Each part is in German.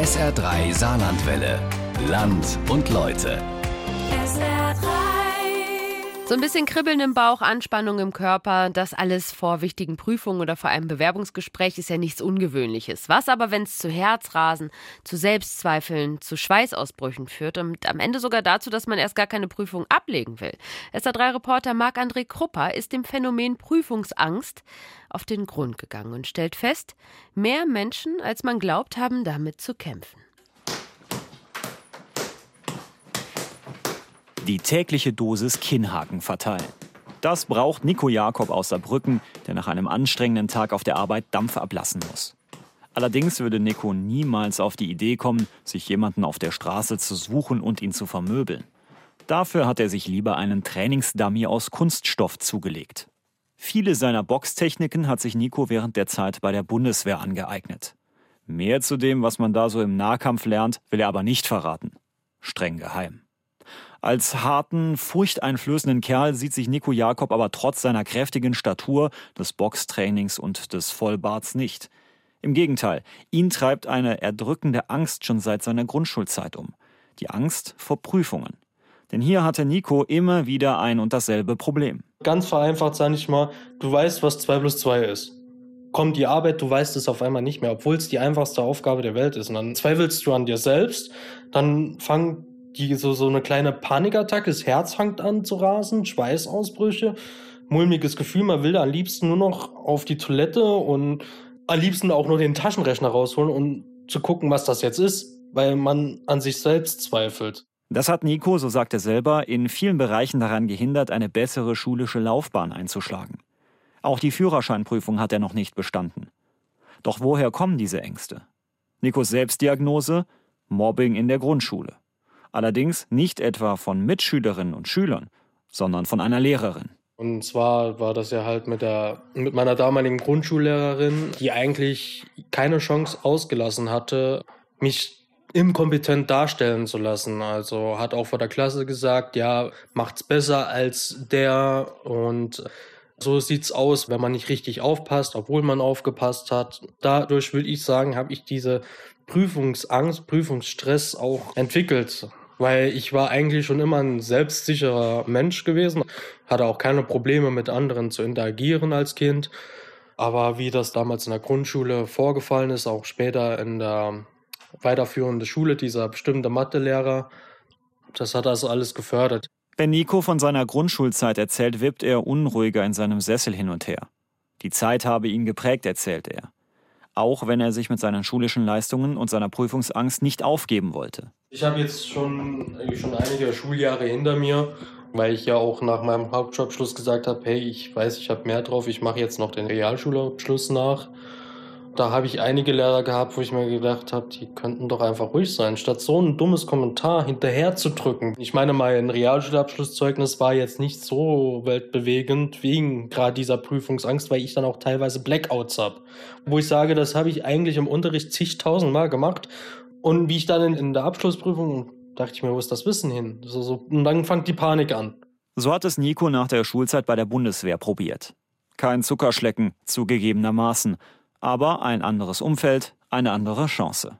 SR3 Saarlandwelle. Land und Leute. So ein bisschen Kribbeln im Bauch, Anspannung im Körper, das alles vor wichtigen Prüfungen oder vor einem Bewerbungsgespräch ist ja nichts Ungewöhnliches. Was aber, wenn es zu Herzrasen, zu Selbstzweifeln, zu Schweißausbrüchen führt und am Ende sogar dazu, dass man erst gar keine Prüfung ablegen will? SA3-Reporter Marc-André Krupper ist dem Phänomen Prüfungsangst auf den Grund gegangen und stellt fest, mehr Menschen, als man glaubt, haben damit zu kämpfen. Die tägliche Dosis Kinnhaken verteilen. Das braucht Nico Jakob aus Saarbrücken, der nach einem anstrengenden Tag auf der Arbeit Dampf ablassen muss. Allerdings würde Nico niemals auf die Idee kommen, sich jemanden auf der Straße zu suchen und ihn zu vermöbeln. Dafür hat er sich lieber einen Trainingsdummy aus Kunststoff zugelegt. Viele seiner Boxtechniken hat sich Nico während der Zeit bei der Bundeswehr angeeignet. Mehr zu dem, was man da so im Nahkampf lernt, will er aber nicht verraten. Streng geheim. Als harten, furchteinflößenden Kerl sieht sich Nico Jakob aber trotz seiner kräftigen Statur, des Boxtrainings und des Vollbarts nicht. Im Gegenteil, ihn treibt eine erdrückende Angst schon seit seiner Grundschulzeit um. Die Angst vor Prüfungen. Denn hier hatte Nico immer wieder ein und dasselbe Problem. Ganz vereinfacht sage ich mal, du weißt, was 2 plus 2 ist. Kommt die Arbeit, du weißt es auf einmal nicht mehr, obwohl es die einfachste Aufgabe der Welt ist. Und dann zweifelst du an dir selbst, dann fangen die so, so eine kleine Panikattacke, das Herz fängt an zu rasen, Schweißausbrüche, mulmiges Gefühl, man will da am liebsten nur noch auf die Toilette und am liebsten auch nur den Taschenrechner rausholen und zu gucken, was das jetzt ist, weil man an sich selbst zweifelt. Das hat Nico, so sagt er selber, in vielen Bereichen daran gehindert, eine bessere schulische Laufbahn einzuschlagen. Auch die Führerscheinprüfung hat er noch nicht bestanden. Doch woher kommen diese Ängste? Nikos Selbstdiagnose? Mobbing in der Grundschule. Allerdings nicht etwa von Mitschülerinnen und Schülern, sondern von einer Lehrerin. Und zwar war das ja halt mit der mit meiner damaligen Grundschullehrerin, die eigentlich keine Chance ausgelassen hatte, mich inkompetent darstellen zu lassen. Also hat auch vor der Klasse gesagt, ja, macht's besser als der und so sieht's aus, wenn man nicht richtig aufpasst, obwohl man aufgepasst hat. Dadurch würde ich sagen, habe ich diese Prüfungsangst, Prüfungsstress auch entwickelt weil ich war eigentlich schon immer ein selbstsicherer Mensch gewesen, hatte auch keine Probleme mit anderen zu interagieren als Kind. Aber wie das damals in der Grundschule vorgefallen ist, auch später in der weiterführenden Schule, dieser bestimmte Mathelehrer, das hat also alles gefördert. Wenn Nico von seiner Grundschulzeit erzählt, wippt er unruhiger in seinem Sessel hin und her. Die Zeit habe ihn geprägt, erzählt er auch wenn er sich mit seinen schulischen Leistungen und seiner Prüfungsangst nicht aufgeben wollte. Ich habe jetzt schon, schon einige Schuljahre hinter mir, weil ich ja auch nach meinem Hauptschulabschluss gesagt habe, hey, ich weiß, ich habe mehr drauf, ich mache jetzt noch den Realschulabschluss nach. Da habe ich einige Lehrer gehabt, wo ich mir gedacht habe, die könnten doch einfach ruhig sein, statt so ein dummes Kommentar hinterher zu drücken. Ich meine, mein Realschulabschlusszeugnis war jetzt nicht so weltbewegend wegen gerade dieser Prüfungsangst, weil ich dann auch teilweise Blackouts habe. Wo ich sage, das habe ich eigentlich im Unterricht zigtausend Mal gemacht. Und wie ich dann in, in der Abschlussprüfung dachte ich mir, wo ist das Wissen hin? So, so, und dann fängt die Panik an. So hat es Nico nach der Schulzeit bei der Bundeswehr probiert. Kein Zuckerschlecken, zugegebenermaßen aber ein anderes Umfeld, eine andere Chance.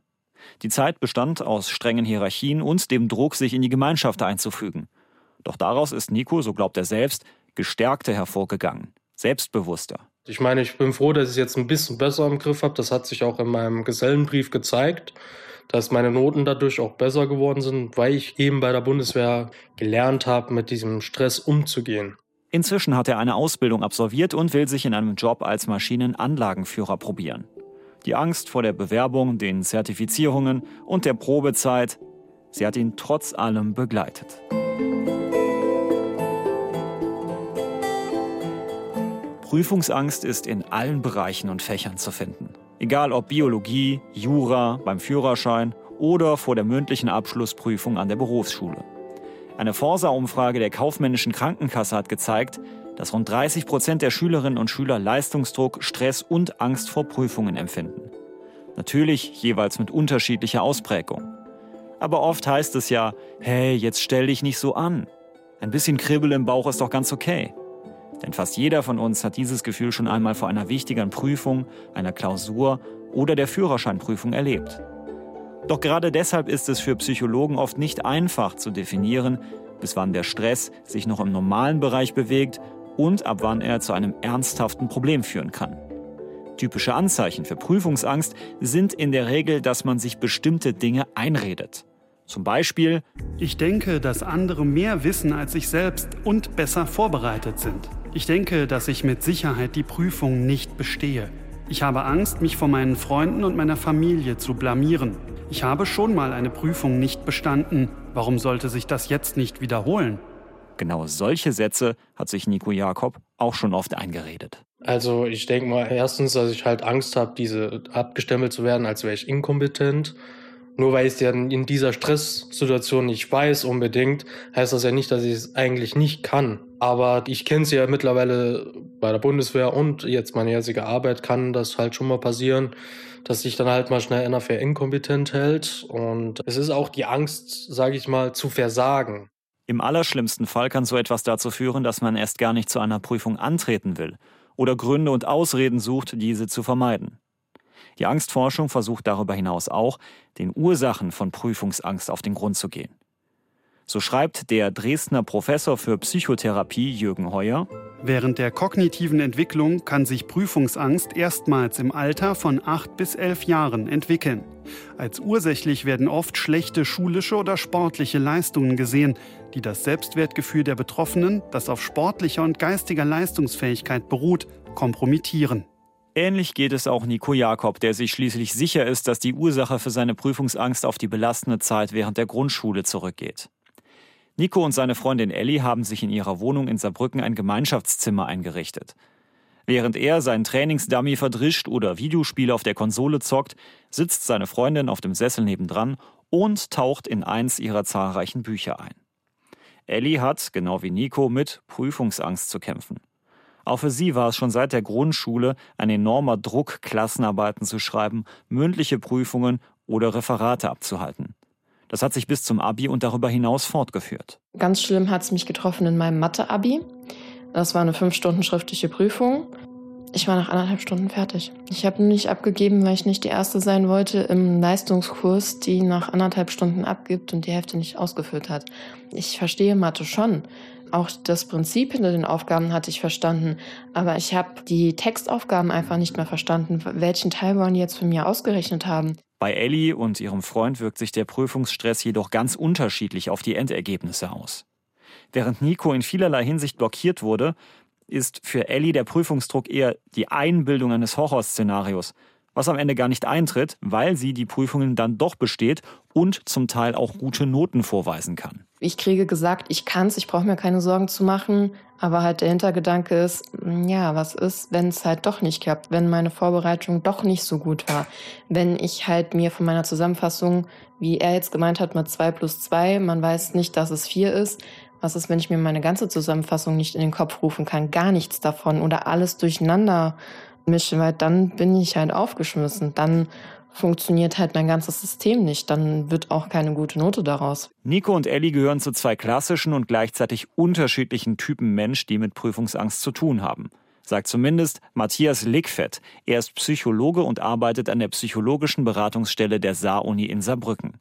Die Zeit bestand aus strengen Hierarchien und dem Druck, sich in die Gemeinschaft einzufügen. Doch daraus ist Nico, so glaubt er selbst, gestärkter hervorgegangen, selbstbewusster. Ich meine, ich bin froh, dass ich es jetzt ein bisschen besser im Griff habe. Das hat sich auch in meinem Gesellenbrief gezeigt, dass meine Noten dadurch auch besser geworden sind, weil ich eben bei der Bundeswehr gelernt habe, mit diesem Stress umzugehen. Inzwischen hat er eine Ausbildung absolviert und will sich in einem Job als Maschinenanlagenführer probieren. Die Angst vor der Bewerbung, den Zertifizierungen und der Probezeit, sie hat ihn trotz allem begleitet. Prüfungsangst ist in allen Bereichen und Fächern zu finden. Egal ob Biologie, Jura, beim Führerschein oder vor der mündlichen Abschlussprüfung an der Berufsschule. Eine Forsa-Umfrage der kaufmännischen Krankenkasse hat gezeigt, dass rund 30 Prozent der Schülerinnen und Schüler Leistungsdruck, Stress und Angst vor Prüfungen empfinden. Natürlich jeweils mit unterschiedlicher Ausprägung. Aber oft heißt es ja, hey, jetzt stell dich nicht so an. Ein bisschen Kribbel im Bauch ist doch ganz okay. Denn fast jeder von uns hat dieses Gefühl schon einmal vor einer wichtigen Prüfung, einer Klausur oder der Führerscheinprüfung erlebt. Doch gerade deshalb ist es für Psychologen oft nicht einfach zu definieren, bis wann der Stress sich noch im normalen Bereich bewegt und ab wann er zu einem ernsthaften Problem führen kann. Typische Anzeichen für Prüfungsangst sind in der Regel, dass man sich bestimmte Dinge einredet. Zum Beispiel, ich denke, dass andere mehr wissen als ich selbst und besser vorbereitet sind. Ich denke, dass ich mit Sicherheit die Prüfung nicht bestehe. Ich habe Angst, mich vor meinen Freunden und meiner Familie zu blamieren. Ich habe schon mal eine Prüfung nicht bestanden. Warum sollte sich das jetzt nicht wiederholen? Genau solche Sätze hat sich Nico Jakob auch schon oft eingeredet. Also ich denke mal erstens, dass ich halt Angst habe, diese abgestempelt zu werden, als wäre ich inkompetent. Nur weil ich es ja in dieser Stresssituation nicht weiß unbedingt, heißt das ja nicht, dass ich es eigentlich nicht kann. Aber ich kenne es ja mittlerweile bei der Bundeswehr und jetzt meine jetzige Arbeit kann das halt schon mal passieren, dass sich dann halt mal schnell einer für inkompetent hält. Und es ist auch die Angst, sage ich mal, zu versagen. Im allerschlimmsten Fall kann so etwas dazu führen, dass man erst gar nicht zu einer Prüfung antreten will oder Gründe und Ausreden sucht, diese zu vermeiden. Die Angstforschung versucht darüber hinaus auch, den Ursachen von Prüfungsangst auf den Grund zu gehen. So schreibt der Dresdner Professor für Psychotherapie Jürgen Heuer, Während der kognitiven Entwicklung kann sich Prüfungsangst erstmals im Alter von 8 bis 11 Jahren entwickeln. Als ursächlich werden oft schlechte schulische oder sportliche Leistungen gesehen, die das Selbstwertgefühl der Betroffenen, das auf sportlicher und geistiger Leistungsfähigkeit beruht, kompromittieren. Ähnlich geht es auch Nico Jakob, der sich schließlich sicher ist, dass die Ursache für seine Prüfungsangst auf die belastende Zeit während der Grundschule zurückgeht. Nico und seine Freundin Ellie haben sich in ihrer Wohnung in Saarbrücken ein Gemeinschaftszimmer eingerichtet. Während er seinen Trainingsdummy verdrischt oder Videospiele auf der Konsole zockt, sitzt seine Freundin auf dem Sessel nebendran und taucht in eins ihrer zahlreichen Bücher ein. Ellie hat, genau wie Nico, mit Prüfungsangst zu kämpfen. Auch für sie war es schon seit der Grundschule ein enormer Druck, Klassenarbeiten zu schreiben, mündliche Prüfungen oder Referate abzuhalten. Das hat sich bis zum Abi und darüber hinaus fortgeführt. Ganz schlimm hat es mich getroffen in meinem Mathe-Abi. Das war eine fünf Stunden schriftliche Prüfung. Ich war nach anderthalb Stunden fertig. Ich habe nicht abgegeben, weil ich nicht die Erste sein wollte im Leistungskurs, die nach anderthalb Stunden abgibt und die Hälfte nicht ausgeführt hat. Ich verstehe Mathe schon. Auch das Prinzip hinter den Aufgaben hatte ich verstanden, aber ich habe die Textaufgaben einfach nicht mehr verstanden. Welchen Teil wollen die jetzt von mir ausgerechnet haben? Bei Ellie und ihrem Freund wirkt sich der Prüfungsstress jedoch ganz unterschiedlich auf die Endergebnisse aus. Während Nico in vielerlei Hinsicht blockiert wurde, ist für Ellie der Prüfungsdruck eher die Einbildung eines Horrorszenarios, was am Ende gar nicht eintritt, weil sie die Prüfungen dann doch besteht und zum Teil auch gute Noten vorweisen kann. Ich kriege gesagt, ich kann's, ich brauche mir keine Sorgen zu machen, aber halt der Hintergedanke ist, hm, ja, was ist, wenn es halt doch nicht klappt, wenn meine Vorbereitung doch nicht so gut war, wenn ich halt mir von meiner Zusammenfassung, wie er jetzt gemeint hat, mal zwei plus zwei, man weiß nicht, dass es vier ist, was ist, wenn ich mir meine ganze Zusammenfassung nicht in den Kopf rufen kann, gar nichts davon oder alles durcheinander mische, weil dann bin ich halt aufgeschmissen. Dann funktioniert halt mein ganzes System nicht. Dann wird auch keine gute Note daraus. Nico und Ellie gehören zu zwei klassischen und gleichzeitig unterschiedlichen Typen Mensch, die mit Prüfungsangst zu tun haben. Sagt zumindest Matthias Lickfett. Er ist Psychologe und arbeitet an der psychologischen Beratungsstelle der Saar-Uni in Saarbrücken.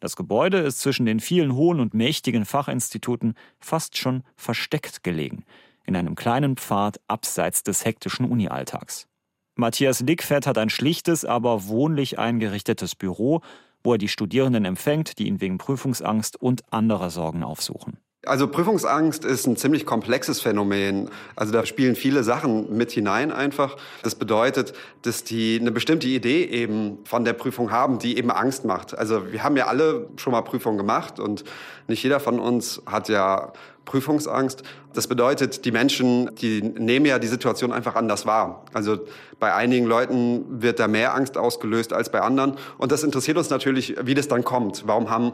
Das Gebäude ist zwischen den vielen hohen und mächtigen Fachinstituten fast schon versteckt gelegen, in einem kleinen Pfad abseits des hektischen Unialltags. Matthias Lickfett hat ein schlichtes, aber wohnlich eingerichtetes Büro, wo er die Studierenden empfängt, die ihn wegen Prüfungsangst und anderer Sorgen aufsuchen. Also Prüfungsangst ist ein ziemlich komplexes Phänomen. Also da spielen viele Sachen mit hinein einfach. Das bedeutet, dass die eine bestimmte Idee eben von der Prüfung haben, die eben Angst macht. Also wir haben ja alle schon mal Prüfungen gemacht und nicht jeder von uns hat ja Prüfungsangst. Das bedeutet, die Menschen, die nehmen ja die Situation einfach anders wahr. Also bei einigen Leuten wird da mehr Angst ausgelöst als bei anderen. Und das interessiert uns natürlich, wie das dann kommt. Warum haben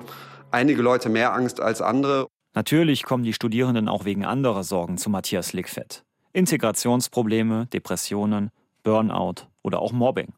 einige Leute mehr Angst als andere? Natürlich kommen die Studierenden auch wegen anderer Sorgen zu Matthias Lickfett. Integrationsprobleme, Depressionen, Burnout oder auch Mobbing.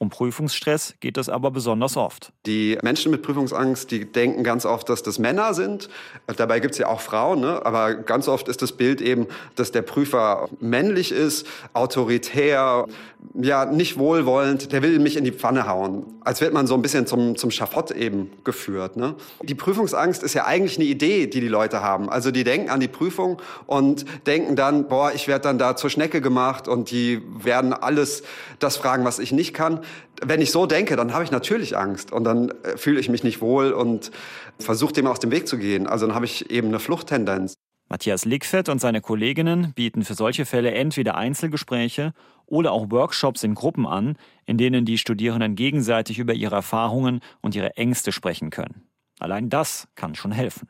Um Prüfungsstress geht es aber besonders oft. Die Menschen mit Prüfungsangst, die denken ganz oft, dass das Männer sind. Dabei gibt es ja auch Frauen, ne? aber ganz oft ist das Bild eben, dass der Prüfer männlich ist, autoritär, ja, nicht wohlwollend, der will mich in die Pfanne hauen. Als wird man so ein bisschen zum, zum Schafott eben geführt. Ne? Die Prüfungsangst ist ja eigentlich eine Idee, die die Leute haben. Also die denken an die Prüfung und denken dann, boah, ich werde dann da zur Schnecke gemacht und die werden alles das fragen, was ich nicht kann wenn ich so denke, dann habe ich natürlich Angst und dann äh, fühle ich mich nicht wohl und versuche dem aus dem Weg zu gehen. Also dann habe ich eben eine Fluchttendenz. Matthias Lickfett und seine Kolleginnen bieten für solche Fälle entweder Einzelgespräche oder auch Workshops in Gruppen an, in denen die Studierenden gegenseitig über ihre Erfahrungen und ihre Ängste sprechen können. Allein das kann schon helfen.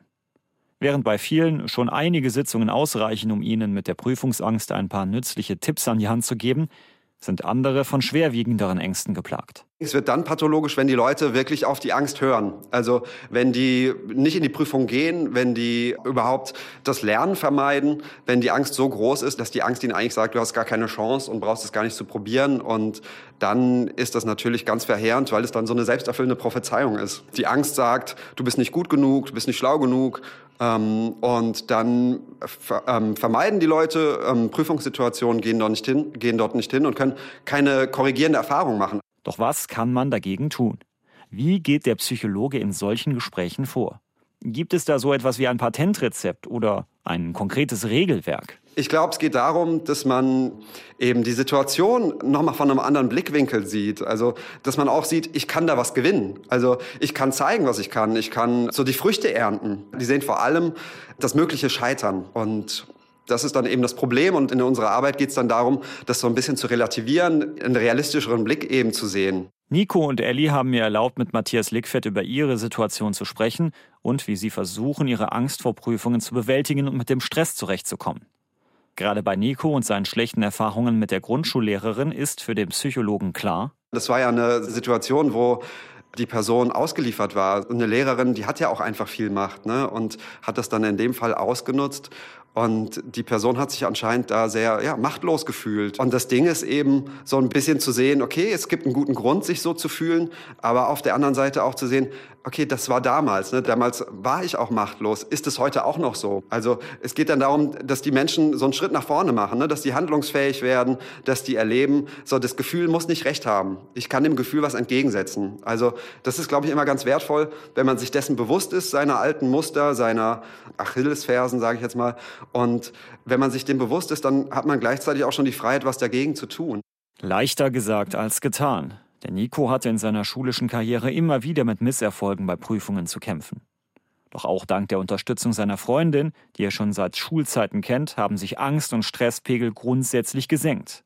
Während bei vielen schon einige Sitzungen ausreichen, um ihnen mit der Prüfungsangst ein paar nützliche Tipps an die Hand zu geben, sind andere von schwerwiegenderen Ängsten geplagt. Es wird dann pathologisch, wenn die Leute wirklich auf die Angst hören. Also wenn die nicht in die Prüfung gehen, wenn die überhaupt das Lernen vermeiden, wenn die Angst so groß ist, dass die Angst ihnen eigentlich sagt, du hast gar keine Chance und brauchst es gar nicht zu probieren. Und dann ist das natürlich ganz verheerend, weil es dann so eine selbsterfüllende Prophezeiung ist. Die Angst sagt, du bist nicht gut genug, du bist nicht schlau genug. Ähm, und dann ähm, vermeiden die Leute ähm, Prüfungssituationen, gehen dort, nicht hin, gehen dort nicht hin und können keine korrigierende Erfahrung machen. Doch was kann man dagegen tun? Wie geht der Psychologe in solchen Gesprächen vor? Gibt es da so etwas wie ein Patentrezept oder ein konkretes Regelwerk? Ich glaube, es geht darum, dass man eben die Situation nochmal von einem anderen Blickwinkel sieht. Also, dass man auch sieht, ich kann da was gewinnen. Also, ich kann zeigen, was ich kann. Ich kann so die Früchte ernten. Die sehen vor allem das mögliche Scheitern. Und das ist dann eben das Problem und in unserer Arbeit geht es dann darum, das so ein bisschen zu relativieren, einen realistischeren Blick eben zu sehen. Nico und Ellie haben mir erlaubt, mit Matthias Lickfett über ihre Situation zu sprechen und wie sie versuchen, ihre Angst vor Prüfungen zu bewältigen und mit dem Stress zurechtzukommen. Gerade bei Nico und seinen schlechten Erfahrungen mit der Grundschullehrerin ist für den Psychologen klar, das war ja eine Situation, wo die Person ausgeliefert war. Eine Lehrerin, die hat ja auch einfach viel Macht ne? und hat das dann in dem Fall ausgenutzt und die Person hat sich anscheinend da sehr ja, machtlos gefühlt. Und das Ding ist eben so ein bisschen zu sehen, okay, es gibt einen guten Grund, sich so zu fühlen, aber auf der anderen Seite auch zu sehen, okay, das war damals. Ne? Damals war ich auch machtlos. Ist es heute auch noch so? Also es geht dann darum, dass die Menschen so einen Schritt nach vorne machen, ne? dass die handlungsfähig werden, dass die erleben, so das Gefühl muss nicht recht haben. Ich kann dem Gefühl was entgegensetzen. Also das ist, glaube ich, immer ganz wertvoll, wenn man sich dessen bewusst ist, seiner alten Muster, seiner Achillesfersen, sage ich jetzt mal. Und wenn man sich dem bewusst ist, dann hat man gleichzeitig auch schon die Freiheit, was dagegen zu tun. Leichter gesagt als getan. Der Nico hatte in seiner schulischen Karriere immer wieder mit Misserfolgen bei Prüfungen zu kämpfen. Doch auch dank der Unterstützung seiner Freundin, die er schon seit Schulzeiten kennt, haben sich Angst und Stresspegel grundsätzlich gesenkt.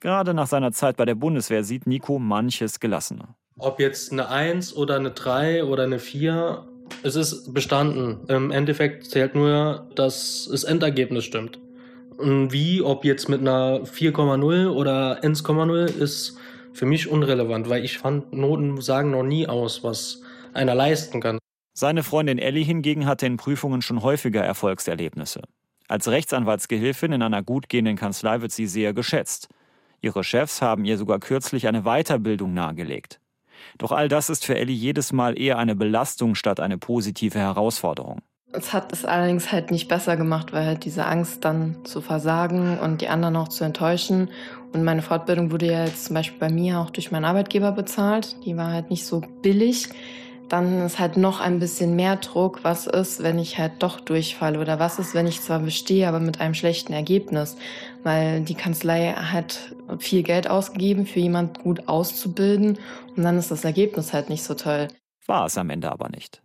Gerade nach seiner Zeit bei der Bundeswehr sieht Nico manches gelassener. Ob jetzt eine 1 oder eine 3 oder eine 4, es ist bestanden. Im Endeffekt zählt nur, dass das Endergebnis stimmt. Wie, ob jetzt mit einer 4,0 oder 1,0 ist für mich unrelevant, weil ich fand, Noten sagen noch nie aus, was einer leisten kann. Seine Freundin Ellie hingegen hatte in Prüfungen schon häufiger Erfolgserlebnisse. Als Rechtsanwaltsgehilfin in einer gut gehenden Kanzlei wird sie sehr geschätzt. Ihre Chefs haben ihr sogar kürzlich eine Weiterbildung nahegelegt. Doch all das ist für Ellie jedes Mal eher eine Belastung statt eine positive Herausforderung. Es hat es allerdings halt nicht besser gemacht, weil halt diese Angst dann zu versagen und die anderen auch zu enttäuschen. Und meine Fortbildung wurde ja jetzt zum Beispiel bei mir auch durch meinen Arbeitgeber bezahlt. Die war halt nicht so billig. Dann ist halt noch ein bisschen mehr Druck. Was ist, wenn ich halt doch durchfalle? Oder was ist, wenn ich zwar bestehe, aber mit einem schlechten Ergebnis? Weil die Kanzlei hat viel Geld ausgegeben, für jemand gut auszubilden. Und dann ist das Ergebnis halt nicht so toll. War es am Ende aber nicht.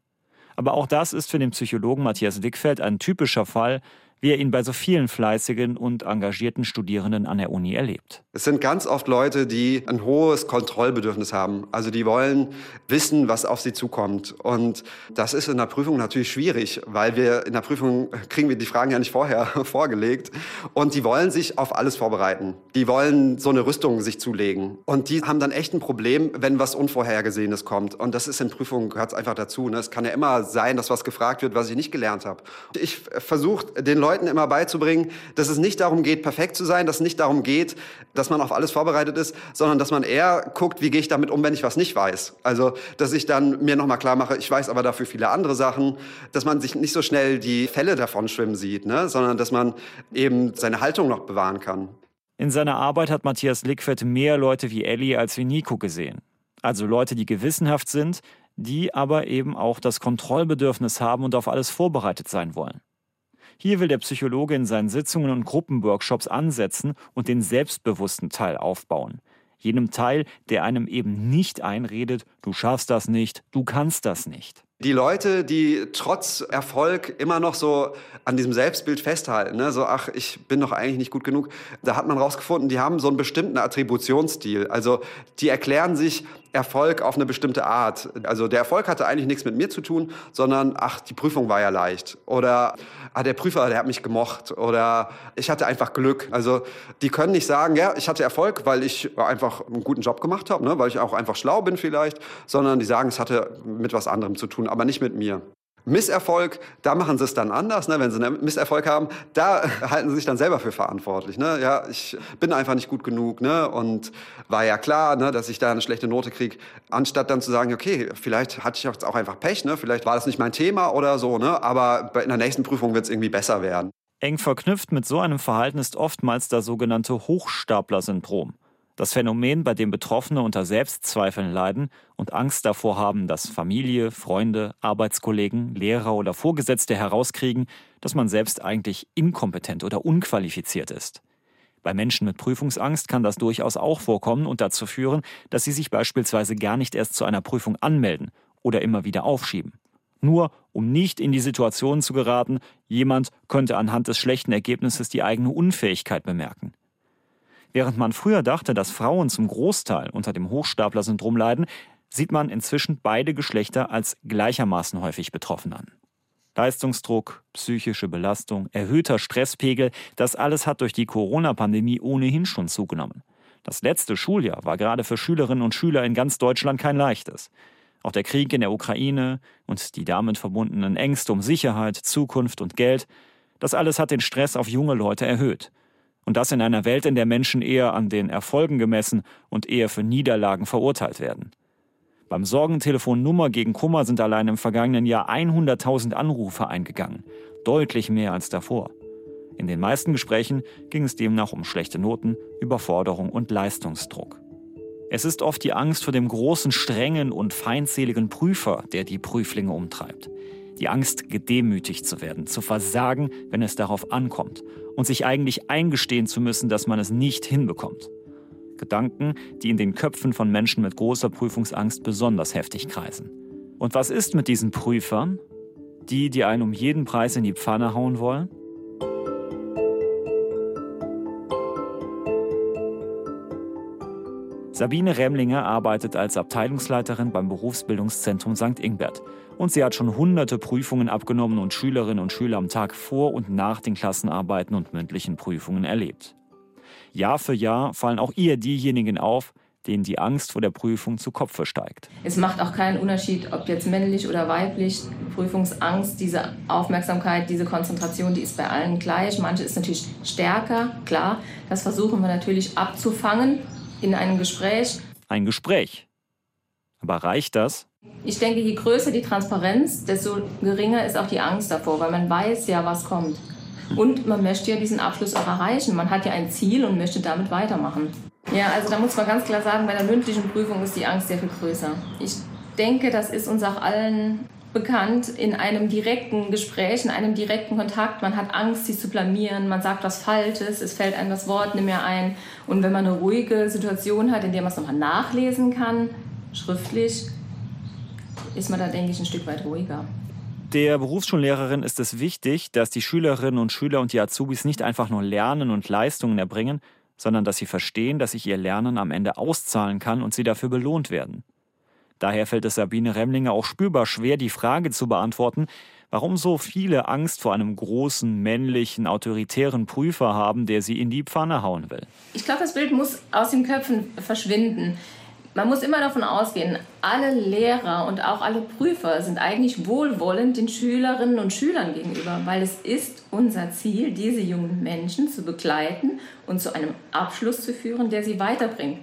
Aber auch das ist für den Psychologen Matthias Dickfeld ein typischer Fall, wie er ihn bei so vielen fleißigen und engagierten Studierenden an der Uni erlebt. Es sind ganz oft Leute, die ein hohes Kontrollbedürfnis haben. Also die wollen wissen, was auf sie zukommt. Und das ist in der Prüfung natürlich schwierig, weil wir in der Prüfung kriegen wir die Fragen ja nicht vorher vorgelegt. Und die wollen sich auf alles vorbereiten. Die wollen so eine Rüstung sich zulegen. Und die haben dann echt ein Problem, wenn was Unvorhergesehenes kommt. Und das ist in Prüfungen, gehört einfach dazu. Ne? Es kann ja immer sein, dass was gefragt wird, was ich nicht gelernt habe. Ich versuche den Leuten Leuten immer beizubringen, dass es nicht darum geht, perfekt zu sein, dass es nicht darum geht, dass man auf alles vorbereitet ist, sondern dass man eher guckt, wie gehe ich damit um, wenn ich was nicht weiß. Also, dass ich dann mir nochmal klar mache, ich weiß aber dafür viele andere Sachen, dass man sich nicht so schnell die Fälle davon schwimmen sieht, ne? sondern dass man eben seine Haltung noch bewahren kann. In seiner Arbeit hat Matthias Lickfeld mehr Leute wie Ellie als wie Nico gesehen. Also Leute, die gewissenhaft sind, die aber eben auch das Kontrollbedürfnis haben und auf alles vorbereitet sein wollen. Hier will der Psychologe in seinen Sitzungen und Gruppenworkshops ansetzen und den selbstbewussten Teil aufbauen. Jenem Teil, der einem eben nicht einredet, du schaffst das nicht, du kannst das nicht. Die Leute, die trotz Erfolg immer noch so an diesem Selbstbild festhalten, ne? so, ach, ich bin doch eigentlich nicht gut genug, da hat man rausgefunden, die haben so einen bestimmten Attributionsstil. Also die erklären sich, Erfolg auf eine bestimmte Art. Also der Erfolg hatte eigentlich nichts mit mir zu tun, sondern ach, die Prüfung war ja leicht. Oder ah, der Prüfer, der hat mich gemocht. Oder ich hatte einfach Glück. Also die können nicht sagen, ja, ich hatte Erfolg, weil ich einfach einen guten Job gemacht habe, ne, weil ich auch einfach schlau bin vielleicht, sondern die sagen, es hatte mit was anderem zu tun, aber nicht mit mir. Misserfolg, da machen sie es dann anders, ne? wenn sie einen Misserfolg haben, da halten sie sich dann selber für verantwortlich. Ne? Ja, ich bin einfach nicht gut genug ne? und war ja klar, ne, dass ich da eine schlechte Note kriege, anstatt dann zu sagen, okay, vielleicht hatte ich jetzt auch einfach Pech, ne? vielleicht war das nicht mein Thema oder so, ne? aber in der nächsten Prüfung wird es irgendwie besser werden. Eng verknüpft mit so einem Verhalten ist oftmals das sogenannte Hochstapler-Syndrom. Das Phänomen, bei dem Betroffene unter Selbstzweifeln leiden und Angst davor haben, dass Familie, Freunde, Arbeitskollegen, Lehrer oder Vorgesetzte herauskriegen, dass man selbst eigentlich inkompetent oder unqualifiziert ist. Bei Menschen mit Prüfungsangst kann das durchaus auch vorkommen und dazu führen, dass sie sich beispielsweise gar nicht erst zu einer Prüfung anmelden oder immer wieder aufschieben. Nur um nicht in die Situation zu geraten, jemand könnte anhand des schlechten Ergebnisses die eigene Unfähigkeit bemerken. Während man früher dachte, dass Frauen zum Großteil unter dem Hochstapler-Syndrom leiden, sieht man inzwischen beide Geschlechter als gleichermaßen häufig betroffen an. Leistungsdruck, psychische Belastung, erhöhter Stresspegel, das alles hat durch die Corona-Pandemie ohnehin schon zugenommen. Das letzte Schuljahr war gerade für Schülerinnen und Schüler in ganz Deutschland kein leichtes. Auch der Krieg in der Ukraine und die damit verbundenen Ängste um Sicherheit, Zukunft und Geld, das alles hat den Stress auf junge Leute erhöht. Und das in einer Welt, in der Menschen eher an den Erfolgen gemessen und eher für Niederlagen verurteilt werden. Beim Sorgentelefon Nummer gegen Kummer sind allein im vergangenen Jahr 100.000 Anrufe eingegangen, deutlich mehr als davor. In den meisten Gesprächen ging es demnach um schlechte Noten, Überforderung und Leistungsdruck. Es ist oft die Angst vor dem großen, strengen und feindseligen Prüfer, der die Prüflinge umtreibt. Die Angst, gedemütigt zu werden, zu versagen, wenn es darauf ankommt und sich eigentlich eingestehen zu müssen, dass man es nicht hinbekommt. Gedanken, die in den Köpfen von Menschen mit großer Prüfungsangst besonders heftig kreisen. Und was ist mit diesen Prüfern? Die, die einen um jeden Preis in die Pfanne hauen wollen? Sabine Remlinger arbeitet als Abteilungsleiterin beim Berufsbildungszentrum St. Ingbert. Und sie hat schon hunderte Prüfungen abgenommen und Schülerinnen und Schüler am Tag vor und nach den Klassenarbeiten und mündlichen Prüfungen erlebt. Jahr für Jahr fallen auch ihr diejenigen auf, denen die Angst vor der Prüfung zu Kopf steigt. Es macht auch keinen Unterschied, ob jetzt männlich oder weiblich. Prüfungsangst, diese Aufmerksamkeit, diese Konzentration, die ist bei allen gleich. Manche ist natürlich stärker, klar. Das versuchen wir natürlich abzufangen in einem Gespräch. Ein Gespräch. Aber reicht das? Ich denke, je größer die Transparenz, desto geringer ist auch die Angst davor, weil man weiß ja, was kommt. Und man möchte ja diesen Abschluss auch erreichen. Man hat ja ein Ziel und möchte damit weitermachen. Ja, also da muss man ganz klar sagen, bei der mündlichen Prüfung ist die Angst sehr viel größer. Ich denke, das ist uns auch allen bekannt in einem direkten Gespräch, in einem direkten Kontakt. Man hat Angst, sich zu blamieren, man sagt was Falsches, es fällt einem das Wort nicht mehr ein. Und wenn man eine ruhige Situation hat, in der man es nochmal nachlesen kann, schriftlich, ist man da, denke ich, ein Stück weit ruhiger. Der Berufsschullehrerin ist es wichtig, dass die Schülerinnen und Schüler und die Azubis nicht einfach nur lernen und Leistungen erbringen, sondern dass sie verstehen, dass sich ihr Lernen am Ende auszahlen kann und sie dafür belohnt werden. Daher fällt es Sabine Remlinger auch spürbar schwer, die Frage zu beantworten, warum so viele Angst vor einem großen, männlichen, autoritären Prüfer haben, der sie in die Pfanne hauen will. Ich glaube, das Bild muss aus den Köpfen verschwinden Man muss immer davon ausgehen, alle Lehrer und auch alle Prüfer sind eigentlich wohlwollend den Schülerinnen und Schülern gegenüber, weil es ist unser Ziel, diese jungen Menschen zu begleiten und zu einem Abschluss zu führen, der sie weiterbringt.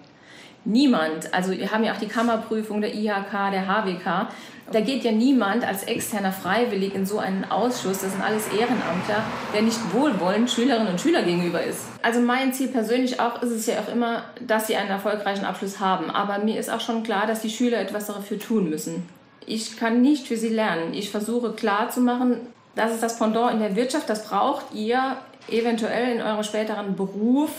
Niemand, also wir haben ja auch die Kammerprüfung der IHK, der HWK, da geht ja niemand als externer Freiwillig in so einen Ausschuss, das sind alles Ehrenamtler, der nicht wohlwollend Schülerinnen und Schüler gegenüber ist. Also mein Ziel persönlich auch ist es ja auch immer, dass sie einen erfolgreichen Abschluss haben. Aber mir ist auch schon klar, dass die Schüler etwas dafür tun müssen. Ich kann nicht für sie lernen. Ich versuche klarzumachen, das ist das Pendant in der Wirtschaft, das braucht ihr eventuell in eurem späteren Beruf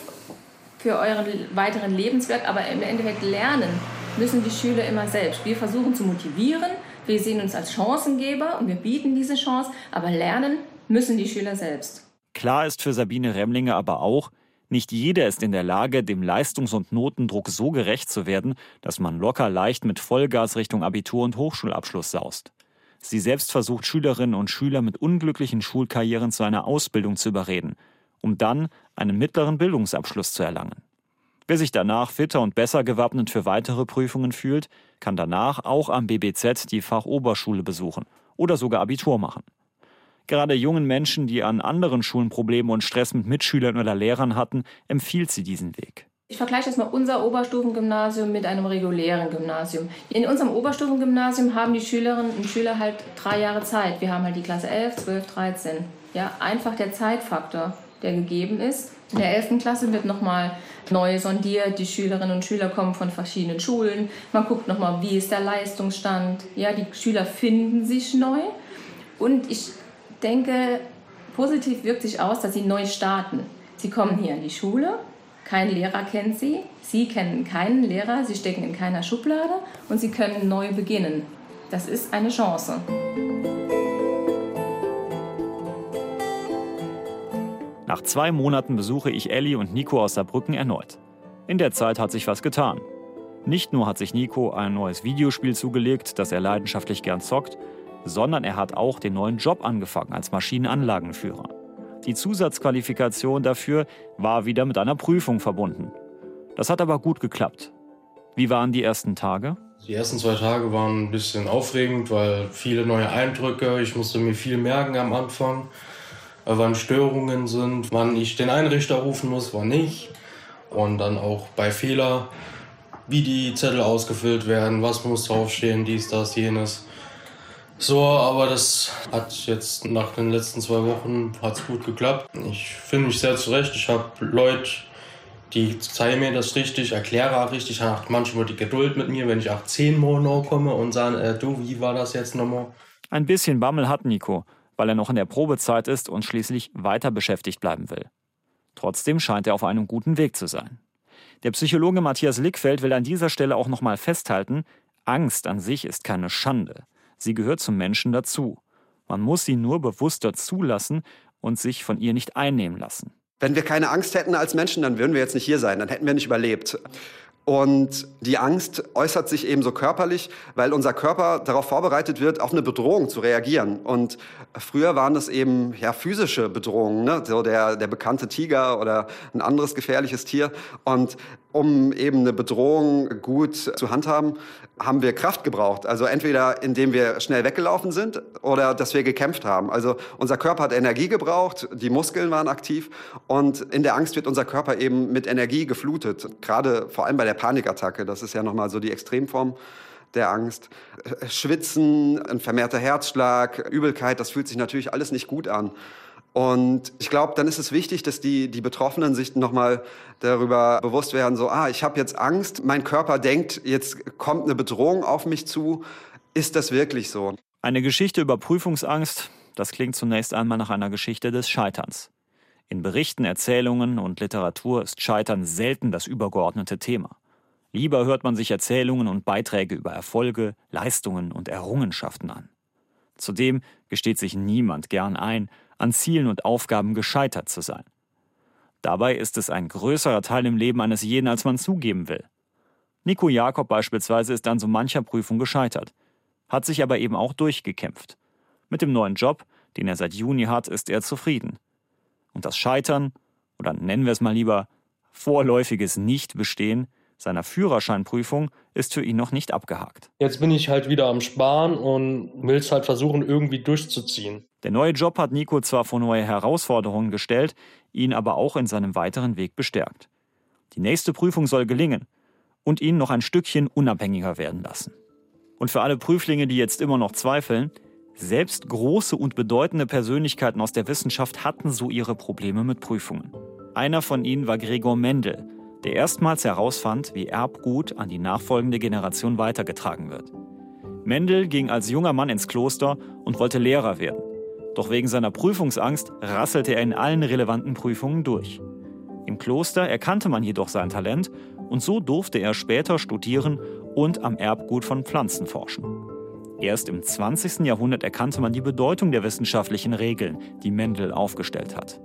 für euren weiteren Lebenswerk, aber im Endeffekt lernen müssen die Schüler immer selbst. Wir versuchen zu motivieren, wir sehen uns als Chancengeber und wir bieten diese Chance, aber lernen müssen die Schüler selbst. Klar ist für Sabine Remlinger aber auch, nicht jeder ist in der Lage, dem Leistungs- und Notendruck so gerecht zu werden, dass man locker leicht mit Vollgas Richtung Abitur und Hochschulabschluss saust. Sie selbst versucht Schülerinnen und Schüler mit unglücklichen Schulkarrieren zu einer Ausbildung zu überreden, um dann einen mittleren Bildungsabschluss zu erlangen. Wer sich danach fitter und besser gewappnet für weitere Prüfungen fühlt, kann danach auch am BBZ die Fachoberschule besuchen oder sogar Abitur machen. Gerade jungen Menschen, die an anderen Schulen Probleme und Stress mit Mitschülern oder Lehrern hatten, empfiehlt sie diesen Weg. Ich vergleiche jetzt mal unser Oberstufengymnasium mit einem regulären Gymnasium. In unserem Oberstufengymnasium haben die Schülerinnen und Schüler halt drei Jahre Zeit. Wir haben halt die Klasse 11, 12, 13. Ja, einfach der Zeitfaktor, der gegeben ist. In der 11. Klasse wird nochmal neu sondiert. Die Schülerinnen und Schüler kommen von verschiedenen Schulen. Man guckt nochmal, wie ist der Leistungsstand. Ja, die Schüler finden sich neu. Und ich denke, positiv wirkt sich aus, dass sie neu starten. Sie kommen hier in die Schule, kein Lehrer kennt sie, sie kennen keinen Lehrer, sie stecken in keiner Schublade und sie können neu beginnen. Das ist eine Chance. Nach zwei Monaten besuche ich Ellie und Nico aus Saarbrücken erneut. In der Zeit hat sich was getan. Nicht nur hat sich Nico ein neues Videospiel zugelegt, das er leidenschaftlich gern zockt, sondern er hat auch den neuen Job angefangen als Maschinenanlagenführer. Die Zusatzqualifikation dafür war wieder mit einer Prüfung verbunden. Das hat aber gut geklappt. Wie waren die ersten Tage? Die ersten zwei Tage waren ein bisschen aufregend, weil viele neue Eindrücke. Ich musste mir viel merken am Anfang. Äh, wann Störungen sind, wann ich den Einrichter rufen muss, wann nicht. Und dann auch bei Fehler, wie die Zettel ausgefüllt werden, was muss draufstehen, dies, das, jenes. So, aber das hat jetzt nach den letzten zwei Wochen hat's gut geklappt. Ich finde mich sehr zurecht. Ich habe Leute, die zeigen mir das richtig, erkläre auch richtig, haben manchmal die Geduld mit mir, wenn ich auch zehnmal noch komme und sagen, äh, du, wie war das jetzt nochmal? Ein bisschen Bammel hat Nico weil er noch in der Probezeit ist und schließlich weiter beschäftigt bleiben will. Trotzdem scheint er auf einem guten Weg zu sein. Der Psychologe Matthias Lickfeld will an dieser Stelle auch nochmal festhalten, Angst an sich ist keine Schande. Sie gehört zum Menschen dazu. Man muss sie nur bewusster zulassen und sich von ihr nicht einnehmen lassen. Wenn wir keine Angst hätten als Menschen, dann würden wir jetzt nicht hier sein, dann hätten wir nicht überlebt. Und die Angst äußert sich eben so körperlich, weil unser Körper darauf vorbereitet wird, auf eine Bedrohung zu reagieren. Und früher waren das eben ja, physische Bedrohungen, ne? so der, der bekannte Tiger oder ein anderes gefährliches Tier. Und um eben eine Bedrohung gut zu handhaben, haben wir Kraft gebraucht. Also entweder indem wir schnell weggelaufen sind oder dass wir gekämpft haben. Also unser Körper hat Energie gebraucht, die Muskeln waren aktiv und in der Angst wird unser Körper eben mit Energie geflutet. Gerade vor allem bei der Panikattacke, das ist ja nochmal so die Extremform der Angst. Schwitzen, ein vermehrter Herzschlag, Übelkeit, das fühlt sich natürlich alles nicht gut an. Und ich glaube, dann ist es wichtig, dass die, die Betroffenen sich nochmal darüber bewusst werden, so, ah, ich habe jetzt Angst, mein Körper denkt, jetzt kommt eine Bedrohung auf mich zu. Ist das wirklich so? Eine Geschichte über Prüfungsangst, das klingt zunächst einmal nach einer Geschichte des Scheiterns. In Berichten, Erzählungen und Literatur ist Scheitern selten das übergeordnete Thema. Lieber hört man sich Erzählungen und Beiträge über Erfolge, Leistungen und Errungenschaften an. Zudem gesteht sich niemand gern ein, an Zielen und Aufgaben gescheitert zu sein. Dabei ist es ein größerer Teil im Leben eines jeden, als man zugeben will. Nico Jakob beispielsweise ist an so mancher Prüfung gescheitert, hat sich aber eben auch durchgekämpft. Mit dem neuen Job, den er seit Juni hat, ist er zufrieden. Und das Scheitern, oder nennen wir es mal lieber, vorläufiges Nicht-Bestehen, seiner Führerscheinprüfung ist für ihn noch nicht abgehakt. Jetzt bin ich halt wieder am Sparen und will es halt versuchen, irgendwie durchzuziehen. Der neue Job hat Nico zwar vor neue Herausforderungen gestellt, ihn aber auch in seinem weiteren Weg bestärkt. Die nächste Prüfung soll gelingen und ihn noch ein Stückchen unabhängiger werden lassen. Und für alle Prüflinge, die jetzt immer noch zweifeln, selbst große und bedeutende Persönlichkeiten aus der Wissenschaft hatten so ihre Probleme mit Prüfungen. Einer von ihnen war Gregor Mendel, der erstmals herausfand, wie Erbgut an die nachfolgende Generation weitergetragen wird. Mendel ging als junger Mann ins Kloster und wollte Lehrer werden. Doch wegen seiner Prüfungsangst rasselte er in allen relevanten Prüfungen durch. Im Kloster erkannte man jedoch sein Talent und so durfte er später studieren und am Erbgut von Pflanzen forschen. Erst im 20. Jahrhundert erkannte man die Bedeutung der wissenschaftlichen Regeln, die Mendel aufgestellt hat.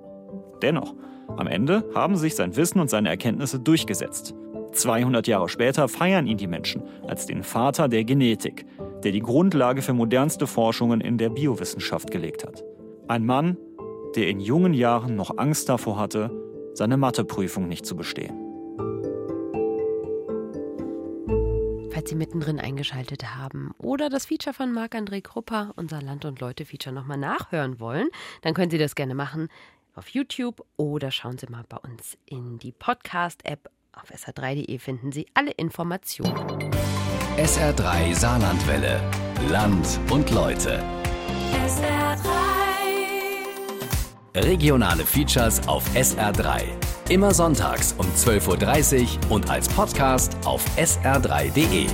Dennoch, am Ende haben sich sein Wissen und seine Erkenntnisse durchgesetzt. 200 Jahre später feiern ihn die Menschen als den Vater der Genetik, der die Grundlage für modernste Forschungen in der Biowissenschaft gelegt hat. Ein Mann, der in jungen Jahren noch Angst davor hatte, seine Matheprüfung nicht zu bestehen. Falls Sie mittendrin eingeschaltet haben oder das Feature von Marc-André Krupper, unser Land- und Leute-Feature, nochmal nachhören wollen, dann können Sie das gerne machen auf YouTube oder schauen Sie mal bei uns in die Podcast-App. Auf sr3.de finden Sie alle Informationen. SR3 Saarlandwelle. Land und Leute. SR3. Regionale Features auf SR3. Immer sonntags um 12.30 Uhr und als Podcast auf sr3.de.